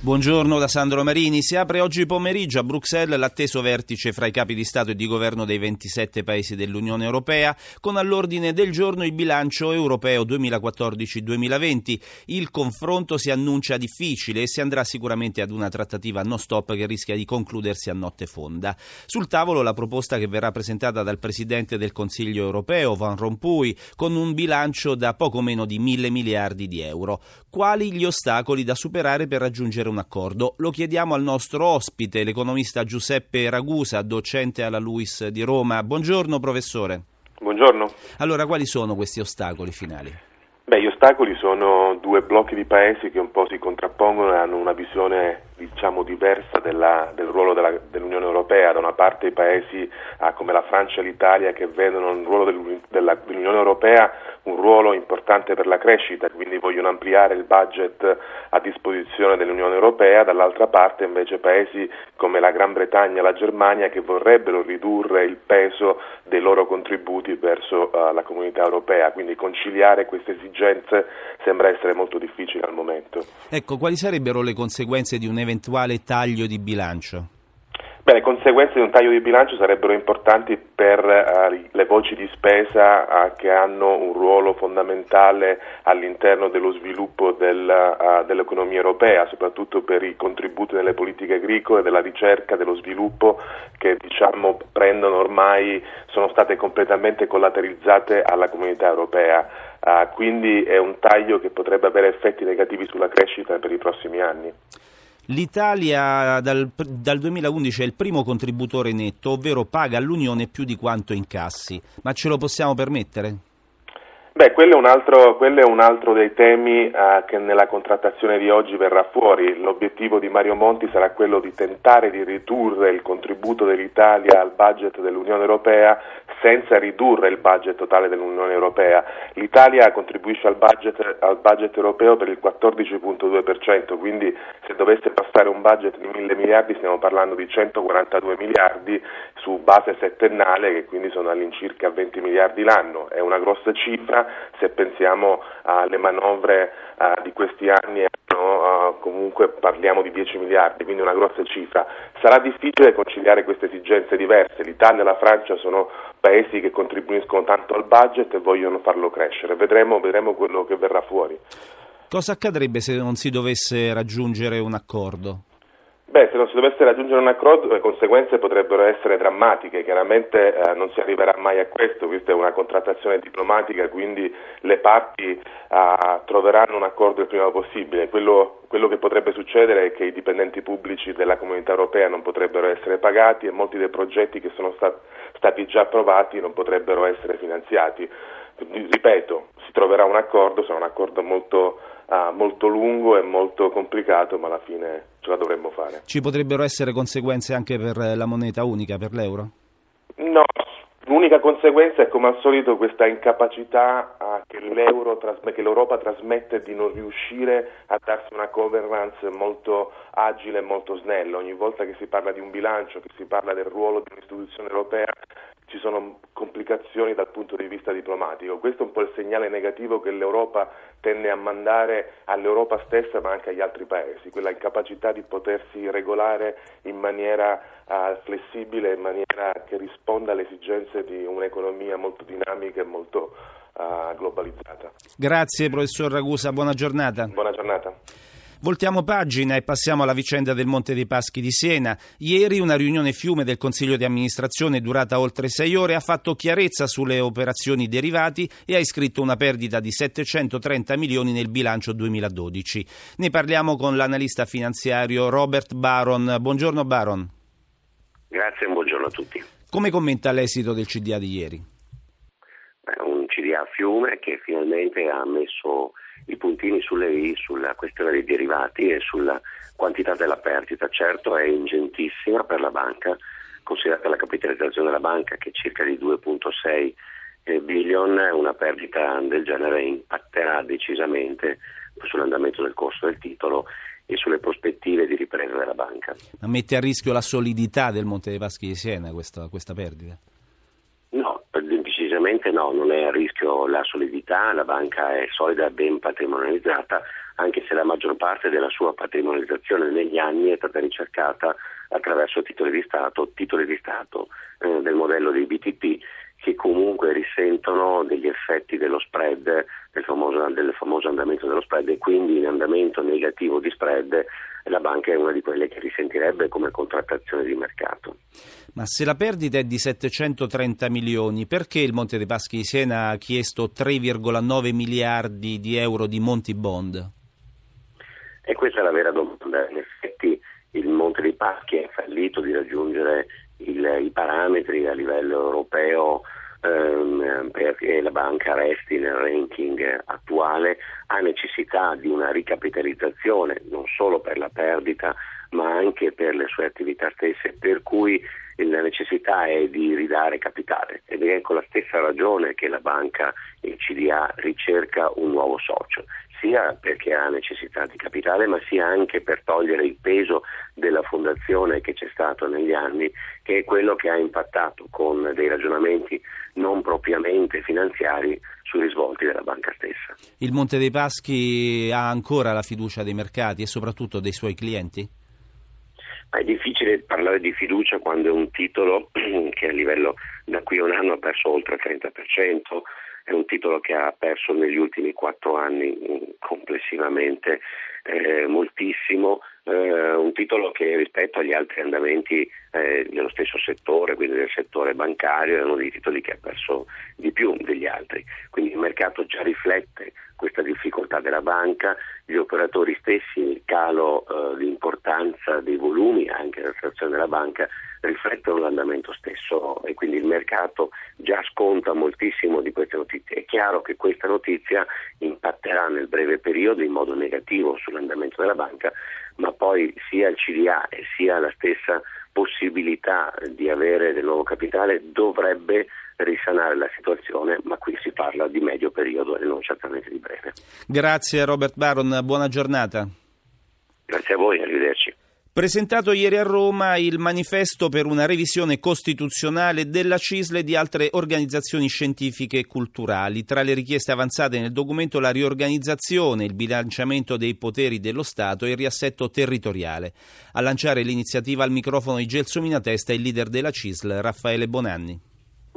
Buongiorno da Sandro Marini. Si apre oggi pomeriggio a Bruxelles l'atteso vertice fra i capi di Stato e di Governo dei 27 paesi dell'Unione Europea, con all'ordine del giorno il bilancio europeo 2014-2020. Il confronto si annuncia difficile e si andrà sicuramente ad una trattativa non stop che rischia di concludersi a notte fonda. Sul tavolo la proposta che verrà presentata dal Presidente del Consiglio europeo, Van Rompuy, con un bilancio da poco meno di mille miliardi di euro. Quali gli ostacoli da superare per raggiungere un accordo. Lo chiediamo al nostro ospite, l'economista Giuseppe Ragusa, docente alla LUIS di Roma. Buongiorno professore. Buongiorno. Allora, quali sono questi ostacoli finali? Beh, gli ostacoli sono due blocchi di paesi che un po' si contrappongono e hanno una visione diciamo diversa della, del ruolo della, dell'Unione Europea. Da una parte i paesi ah, come la Francia e l'Italia che vedono il ruolo dell'Unione Europea un ruolo importante per la crescita, quindi vogliono ampliare il budget a disposizione dell'Unione Europea, dall'altra parte invece paesi come la Gran Bretagna e la Germania che vorrebbero ridurre il peso dei loro contributi verso uh, la comunità europea, quindi conciliare queste esigenze sembra essere molto difficile al momento. Ecco, quali sarebbero le conseguenze di un eventuale taglio di bilancio? Beh, le conseguenze di un taglio di bilancio sarebbero importanti per uh, le voci di spesa uh, che hanno un ruolo fondamentale all'interno dello sviluppo del, uh, dell'economia europea, soprattutto per i contributi nelle politiche agricole, della ricerca, dello sviluppo che diciamo, prendono ormai, sono state completamente collateralizzate alla comunità europea. quindi è un taglio che potrebbe avere effetti negativi sulla crescita per i prossimi anni. L'Italia dal, dal, 2011 è il primo contributore netto, ovvero paga all'Unione più di quanto incassi. Ma ce lo possiamo permettere? Beh, quello è un altro, è un altro dei temi uh, che nella contrattazione di oggi verrà fuori. L'obiettivo di Mario Monti sarà quello di tentare di ridurre il contributo dell'Italia al budget dell'Unione Europea senza ridurre il budget totale dell'Unione Europea. L'Italia contribuisce al budget, al budget europeo per il 14.2%, quindi se dovesse passare un budget di 1000 miliardi stiamo parlando di 142 miliardi su base settennale che quindi sono all'incirca 20 miliardi l'anno. È una grossa cifra se pensiamo alle manovre uh, di questi anni no, uh, comunque parliamo di 10 miliardi, quindi una grossa cifra. Sarà difficile conciliare queste esigenze diverse. L'Italia e la Francia sono paesi che contribuiscono tanto al budget e vogliono farlo crescere. Vedremo, vedremo quello che verrà fuori. Cosa accadrebbe se non si dovesse raggiungere un accordo? Beh, se non si dovesse raggiungere un accordo le conseguenze potrebbero essere drammatiche, chiaramente eh, non si arriverà mai a questo, questa è una contrattazione diplomatica, quindi le parti eh, troveranno un accordo il prima possibile. Quello, quello, che potrebbe succedere è che i dipendenti pubblici della comunità europea non potrebbero essere pagati e molti dei progetti che sono sta- stati già approvati non potrebbero essere finanziati. Ripeto, si troverà un accordo, sarà un accordo molto uh, molto lungo e molto complicato, ma alla fine ce la dovremmo fare. Ci potrebbero essere conseguenze anche per la moneta unica, per l'euro? No, l'unica conseguenza è come al solito questa incapacità che, che, l'Europa trasmette di non riuscire a darsi una governance molto agile e molto snella. Ogni volta che si parla di un bilancio, che si parla del ruolo di un'istituzione europea, ci sono complicazioni dal punto di vista diplomatico. Questo è un po' il segnale negativo che l'Europa tende a mandare all'Europa stessa ma anche agli altri paesi, quella incapacità di potersi regolare in maniera uh, flessibile, in maniera che risponda alle esigenze di un'economia molto dinamica e molto uh, globalizzata. Grazie professor Ragusa, buona giornata. Buona giornata. Voltiamo pagina e passiamo alla vicenda del Monte dei Paschi di Siena. Ieri una riunione fiume del Consiglio di amministrazione durata oltre sei ore ha fatto chiarezza sulle operazioni derivati e ha iscritto una perdita di 730 milioni nel bilancio 2012. Ne parliamo con l'analista finanziario Robert Baron. Buongiorno Baron. Grazie e buongiorno a tutti. Come commenta l'esito del CDA di ieri? Fiume che finalmente ha messo i puntini sulle i sulla questione dei derivati e sulla quantità della perdita. Certo è ingentissima per la banca, considerata la capitalizzazione della banca che è circa di 2,6 billion, una perdita del genere impatterà decisamente sull'andamento del corso del titolo e sulle prospettive di ripresa della banca. Ma mette a rischio la solidità del Monte dei Paschi di Siena questa, questa perdita? Decisamente no, non è a rischio la solidità, la banca è solida e ben patrimonializzata, anche se la maggior parte della sua patrimonializzazione negli anni è stata ricercata attraverso titoli di Stato, titoli di Stato eh, del modello dei BTP che comunque risentono degli effetti dello spread, del famoso, del famoso, andamento dello spread e quindi in andamento negativo di spread la banca è una di quelle che risentirebbe come contrattazione di mercato. Ma se la perdita è di 730 milioni, perché il Monte dei Paschi di Siena ha chiesto 3,9 miliardi di euro di Monti Bond? E questa è la vera domanda. In effetti il Monte dei Paschi è fallito di raggiungere il, i parametri a livello europeo ehm, perché la banca resti nel ranking attuale ha necessità di una ricapitalizzazione non solo per la perdita ma anche per le sue attività stesse per cui la necessità è di ridare capitale. Ed è con la stessa ragione che la banca il CDA ricerca un nuovo socio sia perché ha necessità di capitale, ma sia anche per togliere il peso della fondazione che c'è stato negli anni, che è quello che ha impattato con dei ragionamenti non propriamente finanziari sui risvolti della banca stessa. Il Monte dei Paschi ha ancora la fiducia dei mercati e soprattutto dei suoi clienti? È difficile parlare di fiducia quando è un titolo che a livello da qui a un anno ha perso oltre il 30%, è un titolo che ha perso negli ultimi quattro anni mm, complessivamente eh, moltissimo, eh, un titolo che rispetto agli altri andamenti eh, dello stesso settore, quindi del settore bancario, è uno dei titoli che ha perso di più degli altri. Quindi il mercato già riflette questa difficoltà della banca, gli operatori stessi, il calo eh, di importanza dei volumi anche della situazione della banca riflettono l'andamento stesso e quindi il mercato già sconta moltissimo di queste notizie. È chiaro che questa notizia impatterà nel breve periodo in modo negativo sull'andamento della banca, ma poi sia il CDA e sia la stessa possibilità di avere del nuovo capitale dovrebbe risanare la situazione, ma qui si parla di medio periodo e non certamente di breve. Grazie Robert Baron, buona giornata. Grazie a voi, arrivederci. Presentato ieri a Roma il manifesto per una revisione costituzionale della CISL e di altre organizzazioni scientifiche e culturali. Tra le richieste avanzate nel documento la riorganizzazione, il bilanciamento dei poteri dello Stato e il riassetto territoriale. A lanciare l'iniziativa al microfono di Gelsomina Testa il leader della CISL, Raffaele Bonanni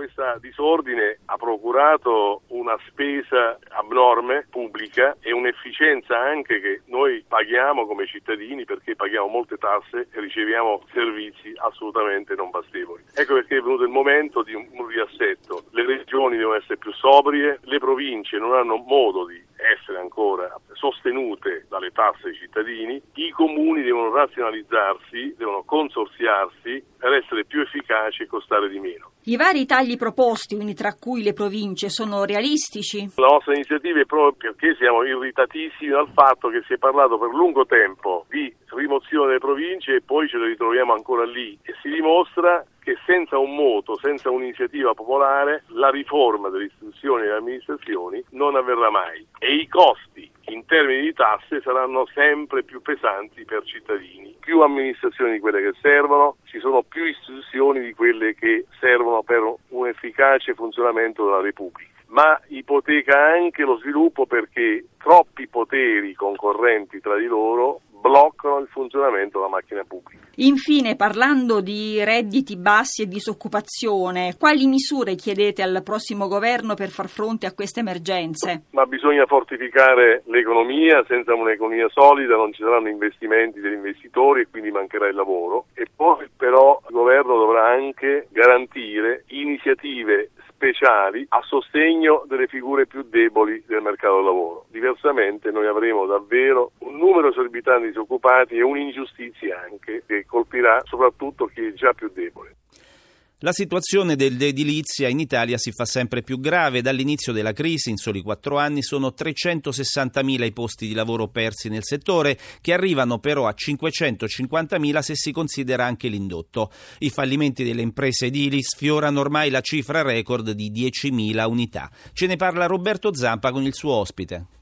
questo disordine ha procurato una spesa abnorme pubblica e un'efficienza anche che noi paghiamo come cittadini perché paghiamo molte tasse e riceviamo servizi assolutamente non bastevoli. Ecco perché è venuto il momento di un, riassetto. Le regioni devono essere più sobrie, le province non hanno modo di essere ancora sostenute dalle tasse dei cittadini, i comuni devono razionalizzarsi, devono consorziarsi per essere più efficaci e costare di meno. I vari tagli proposti, quindi tra cui le province, sono realistici? La nostra iniziativa è proprio perché siamo irritatissimi dal fatto che si è parlato per lungo tempo di rimozione delle province e poi ce le ritroviamo ancora lì. E si dimostra che senza un moto, senza un'iniziativa popolare, la riforma delle istituzioni e delle amministrazioni non avverrà mai. E i costi in termini di tasse saranno sempre più pesanti per cittadini. Più amministrazioni di quelle che servono, ci sono più istituzioni di quelle che servono per un efficace funzionamento della Repubblica. Ma ipoteca anche lo sviluppo perché troppi poteri concorrenti tra di loro bloccano il funzionamento della macchina pubblica. Infine, parlando di redditi bassi e disoccupazione, quali misure chiedete al prossimo governo per far fronte a queste emergenze? Ma bisogna fortificare l'economia, senza un'economia solida non ci saranno investimenti degli investitori e quindi mancherà il lavoro e poi però il governo dovrà anche garantire iniziative speciali a sostegno delle figure più deboli del mercato del lavoro. Diversamente noi avremo davvero un numero esorbitante di disoccupati e un'ingiustizia anche che colpirà soprattutto chi è già più debole. La situazione dell'edilizia in Italia si fa sempre più grave. Dall'inizio della crisi, in soli quattro anni, sono 360.000 i posti di lavoro persi nel settore, che arrivano però a 550.000 se si considera anche l'indotto. I fallimenti delle imprese edili sfiorano ormai la cifra record di 10.000 unità. Ce ne parla Roberto Zampa con il suo ospite.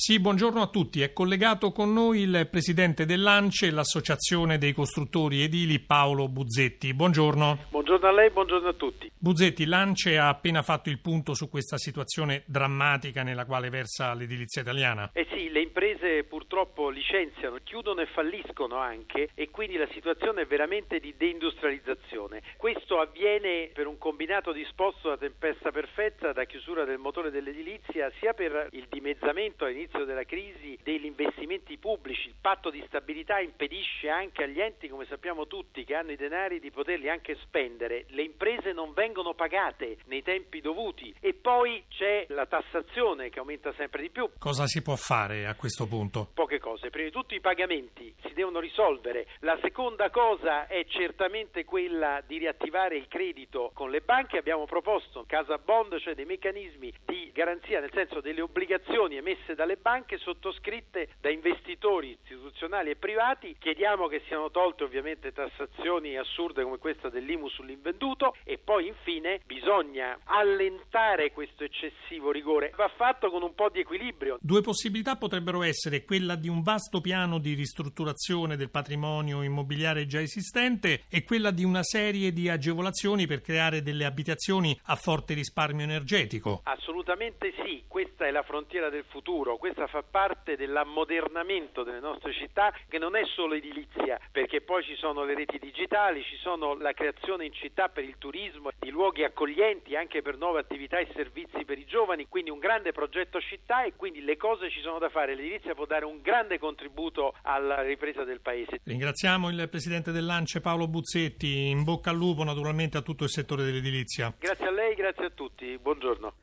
Sì, buongiorno a tutti. È collegato con noi il presidente dell'ANCE l'Associazione dei costruttori edili Paolo Buzzetti. Buongiorno. Buongiorno a lei, buongiorno a tutti. Buzzetti, l'ANCE ha appena fatto il punto su questa situazione drammatica nella quale versa l'edilizia italiana. Eh sì, le imprese purtroppo licenziano, chiudono e falliscono anche e quindi la situazione è veramente di deindustrializzazione. Questo avviene per un combinato disposto da tempesta perfetta, da chiusura del motore dell'edilizia, sia per il dimezzamento all'inizio all'inizio della crisi degli investimenti pubblici, il patto di stabilità impedisce anche agli enti, come sappiamo tutti, che hanno i denari di poterli anche spendere, le imprese non vengono pagate nei tempi dovuti. E poi c'è la tassazione che aumenta sempre di più. Cosa si può fare a questo punto? Poche cose, prima di tutto i pagamenti devono risolvere, la seconda cosa è certamente quella di riattivare il credito con le banche, abbiamo proposto Casa Bond, cioè dei meccanismi di garanzia, nel senso delle obbligazioni emesse dalle banche sottoscritte da investitori istituzionali e privati. Chiediamo che siano tolte ovviamente tassazioni assurde come questa dell'IMU sull'invenduto e poi infine bisogna allentare questo eccessivo rigore. Va fatto con un po' di equilibrio. Due possibilità potrebbero essere quella di un vasto piano di ristrutturazione del patrimonio immobiliare già esistente e quella di una serie di agevolazioni per creare delle abitazioni a forte risparmio energetico. Assolutamente sì, questa è la frontiera del futuro questa fa parte dell'ammodernamento delle nostre città che non è solo edilizia, perché poi ci sono le reti digitali, ci sono la creazione in città per il turismo, di luoghi accoglienti anche per nuove attività e servizi per i giovani, quindi un grande progetto città e quindi le cose ci sono da fare. L'edilizia può dare un grande contributo alla ripresa del paese. Ringraziamo il presidente dell'Ance Paolo Buzzetti, in bocca al lupo naturalmente a tutto il settore dell'edilizia. Grazie a lei, grazie a tutti, buongiorno.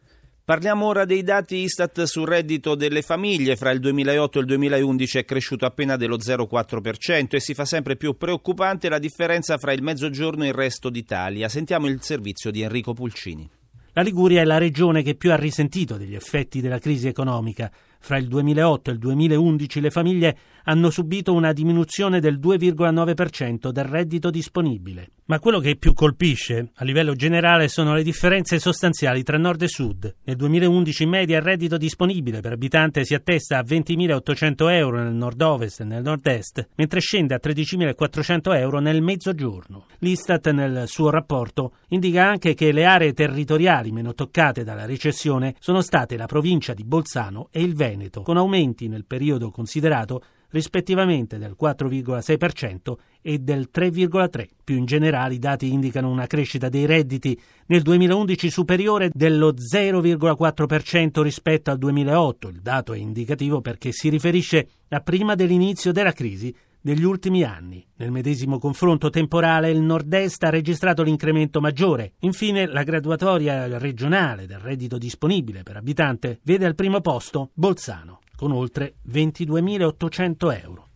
Parliamo ora dei dati Istat sul reddito delle famiglie. Fra il 2008 e il 2011 è cresciuto appena dello 0,4% e si fa sempre più preoccupante la differenza fra il mezzogiorno e il resto d'Italia. Sentiamo il servizio di Enrico Pulcini. La Liguria è la regione che più ha risentito degli effetti della crisi economica. Fra il 2008 e il 2011 le famiglie hanno subito una diminuzione del 2,9% del reddito disponibile. Ma quello che più colpisce a livello generale sono le differenze sostanziali tra nord e sud. Nel 2011 in media il reddito disponibile per abitante si attesta a 20.800 euro nel nord-ovest e nel nord-est, mentre scende a 13.400 euro nel mezzogiorno. L'Istat nel suo rapporto indica anche che le aree territoriali meno toccate dalla recessione sono state la provincia di Bolzano e il Veneto, con aumenti nel periodo considerato rispettivamente del 4,6% e del 3,3%. Più in generale i dati indicano una crescita dei redditi nel 2011 superiore dello 0,4% rispetto al 2008. Il dato è indicativo perché si riferisce a prima dell'inizio della crisi degli ultimi anni. Nel medesimo confronto temporale il nord-est ha registrato l'incremento maggiore. Infine la graduatoria regionale del reddito disponibile per abitante vede al primo posto Bolzano con oltre 22.800 euro.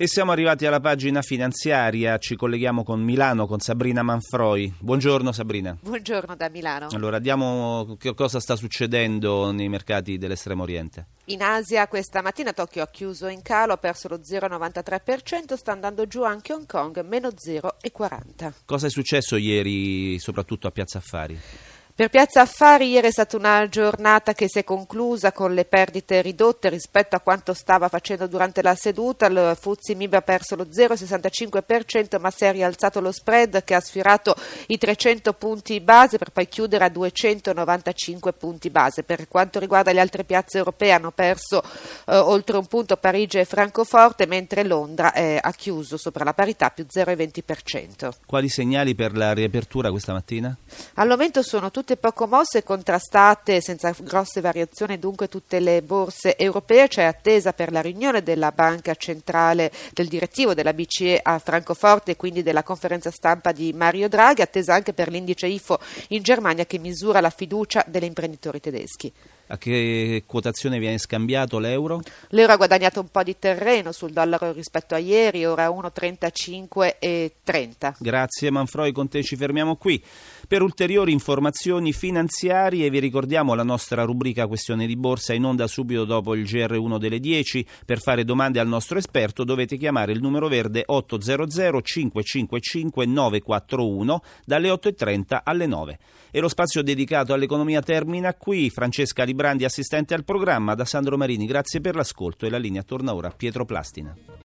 E siamo arrivati alla pagina finanziaria, ci colleghiamo con Milano, con Sabrina Manfroi. Buongiorno Sabrina. Buongiorno da Milano. Allora, diamo che cosa sta succedendo nei mercati dell'estremo oriente. In Asia questa mattina Tokyo ha chiuso in calo, ha perso lo 0,93%, sta andando giù anche Hong Kong, meno 0,40%. Cosa è successo ieri soprattutto a Piazza Affari? Per Piazza Affari ieri è stata una giornata che si è conclusa con le perdite ridotte rispetto a quanto stava facendo durante la seduta. Il Fuzzi Mib ha perso lo 0,65% ma si è rialzato lo spread che ha sfiorato i 300 punti base per poi chiudere a 295 punti base. Per quanto riguarda le altre piazze europee hanno perso eh, oltre un punto Parigi e Francoforte mentre Londra eh, ha chiuso sopra la parità più 0,20%. Quali segnali per la riapertura questa mattina? Al momento sono tutti tutte poco mosse e contrastate, senza grosse variazioni dunque tutte le borse europee, c'è attesa per la riunione della Banca Centrale del direttivo della BCE a Francoforte e quindi della conferenza stampa di Mario Draghi, attesa anche per l'indice IFO in Germania che misura la fiducia degli imprenditori tedeschi. A che quotazione viene scambiato l'euro? L'euro ha guadagnato un po' di terreno sul dollaro rispetto a ieri, ora 1,35,30. Grazie Manfroi, con te ci fermiamo qui. Per ulteriori informazioni finanziarie vi ricordiamo la nostra rubrica Questione di Borsa in onda subito dopo il GR1 delle 10. Per fare domande al nostro esperto dovete chiamare il numero verde 800 555 941 dalle 8.30 alle 9. E lo spazio dedicato all'economia termina qui. Francesca Librandi, assistente al programma, da Sandro Marini. Grazie per l'ascolto e la linea torna ora a Pietro Plastina.